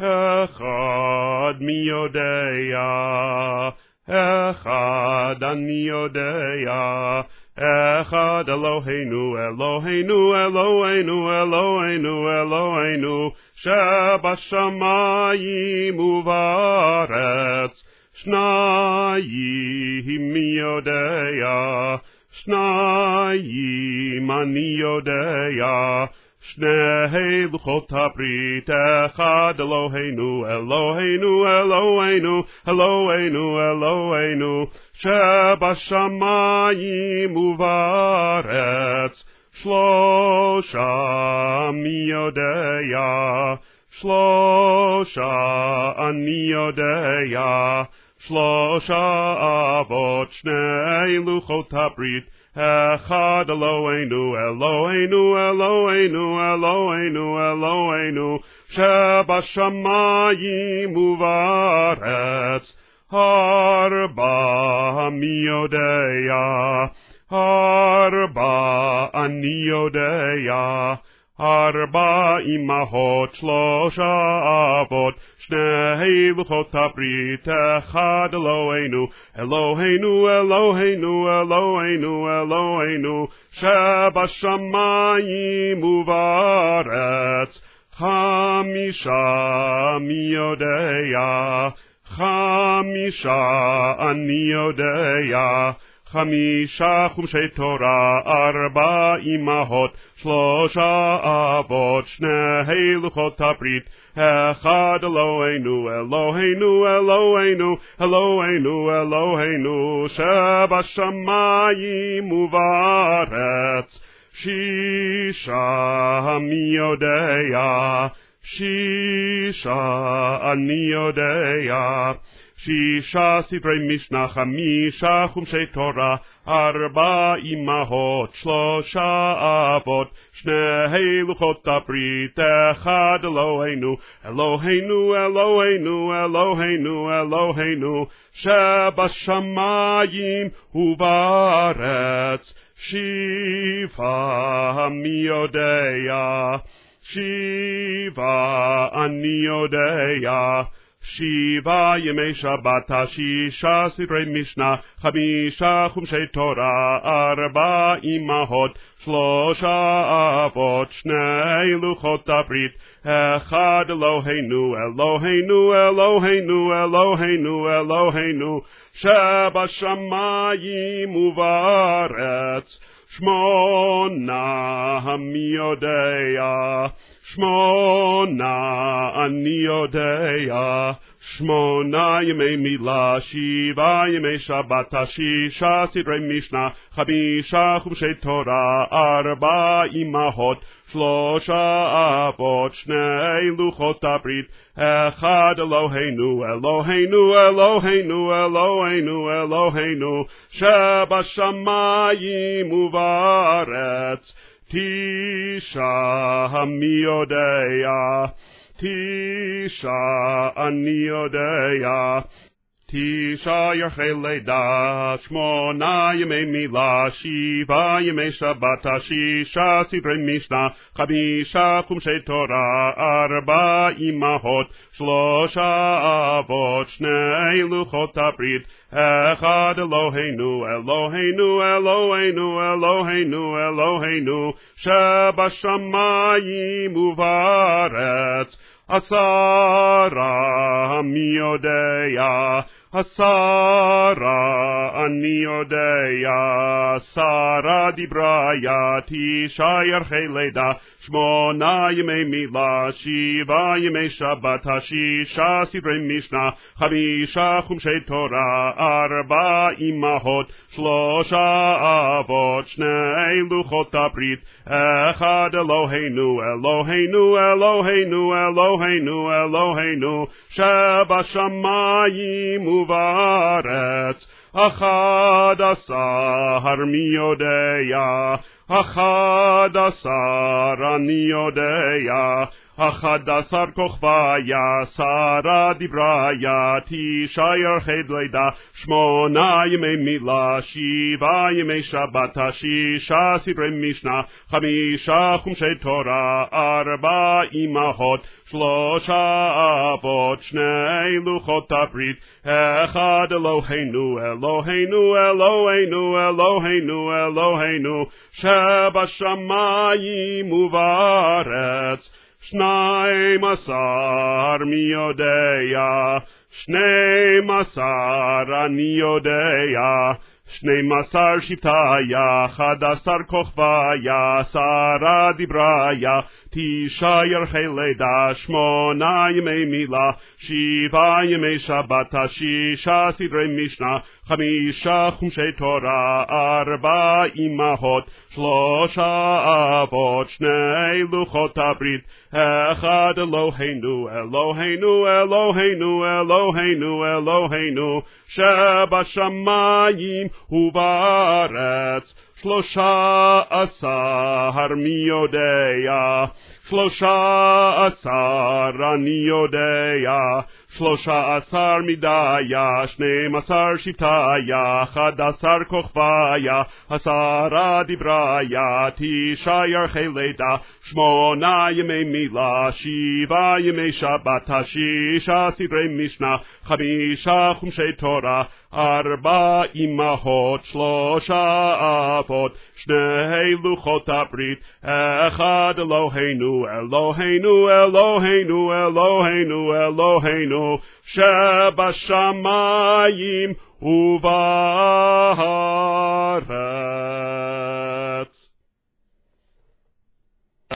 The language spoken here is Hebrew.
אחד מי יודע, אחד אני יודע, אחד אלוהינו, אלוהינו, אלוהינו, אלוהינו, אלוהינו, שבשמיים ובארץ, שניים מי יודע, שניים אני יודע, שני לוחות הברית, אחד אלוהינו, אלוהינו, אלוהינו, אלוהינו, אלוהינו, שבשמיים ובארץ, שלושה מי יודע, שלושה אני יודע, שלושה אבות, שני לוחות הברית, אחד אלוהינו, אלוהינו, אלוהינו, אלוהינו, אלוהינו, שבשמיים ובארץ, ארבע מי יודע, ארבע אני יודע, ארבע אמהות, שלושה אבות, שני לוחות הברית, אחד אלוהינו, אלוהינו, אלוהינו, אלוהינו, אלוהינו, שבשמיים ובארץ, חמישה מי יודע, חמישה אני יודע, חמישה חומשי תורה, ארבע אמהות, שלושה אבות, שני לוחות הברית, אחד אלוהינו, אלוהינו, אלוהינו, אלוהינו, אלוהינו, שבשמיים ובארץ, שישה מי יודע, שישה אני יודע, שישה ספרי משנה, חמישה חומשי תורה, ארבע אמהות, שלושה אבות, שני לוחות הברית, אחד אלוהינו, אלוהינו, אלוהינו, אלוהינו, אלוהינו, שבשמיים ובארץ, שבעה מי יודע, שבעה אני יודע, שבעה ימי שבת, שישה סדרי משנה, חמישה חומשי תורה, ארבע אמהות, שלושה אבות, שני לוחות הברית, אחד אלוהינו, אלוהינו, אלוהינו, אלוהינו, אלוהינו, שבשמיים ובארץ, שמונה מי יודע, שמונה אני יודע, שמונה ימי מילה, שבעה ימי שבת, שישה סדרי משנה, חמישה חומשי תורה, ארבע אמהות, שלושה אבות, שני לוחות הברית, אחד אלוהינו, אלוהינו, אלוהינו, אלוהינו, אלוהינו, שבשמיים ובארץ, תשעה מי יודע, תשעה אני יודע, תשעה ירחי לידה, שמונה ימי מילה, שבעה ימי שבת, שישה סדרי משנה, חמישה חומשי תורה, ארבע אמהות, שלושה אבות, שני לוחות הברית, אחד אלוהינו, אלוהינו, אלוהינו, אלוהינו, אלוהינו, שבשמיים ובארץ, עשרה מי יודע, עשרה אני יודע, עשרה דיברה יה, תשעה ירחי לידה, שמונה ימי מילה, שבעה ימי שבת, השישה סדרי משנה, חמישה חומשי תורה, ארבע אמהות, שלושה אבות, שני לוחות הברית, אחד אלוהינו, אלוהינו, אלוהינו, אלוהינו, אלוהינו, שבשמיים ובארץ, אחד עשר מי יודע, אחד עשר אני יודע, אחד עשר כוכביה, שרה דבריה, תשעה ירחי לידה, שמונה ימי מילה, שבעה ימי שבת, שישה סדרי משנה, חמישה חומשי תורה, ארבע אמהות, שלושה אבות, שני לוחות הברית, אחד אלוהינו, אלוהינו, אלוהינו, אלוהינו, אלוהינו, שבשמיים ובארץ. שניים עשר מי יודע, שנים עשר אני יודע, שנים עשר שבטיה, אחד עשר כוכביה, עשרה דבריה, תשעה ירחי לידה, שמונה ימי מילה, שבעה ימי שבת, שישה סדרי משנה, חמישה חומשי תורה, ארבע אמהות, שלושה אבות, שני לוחות הברית, אחד אלוהינו, אלוהינו, אלוהינו, אלוהינו, אלוהינו, שבשמיים ובארץ, שלושה עשר מי יודע, שלושה עשר אני יודע, שלושה עשר מדיה, שנים עשר שבטיה, אחד עשר כוכביה, עשרה דבריה, תשעה ירחי לידה, שמונה ימי מילה, שבעה ימי שבת, שישה סדרי משנה, חמישה חומשי תורה, ארבע אמהות, שלושה אבות, שני לוחות הברית, אחד אלוהינו, אלוהינו, אלוהינו, אלוהינו, אלוהינו, שבשמיים ובארץ.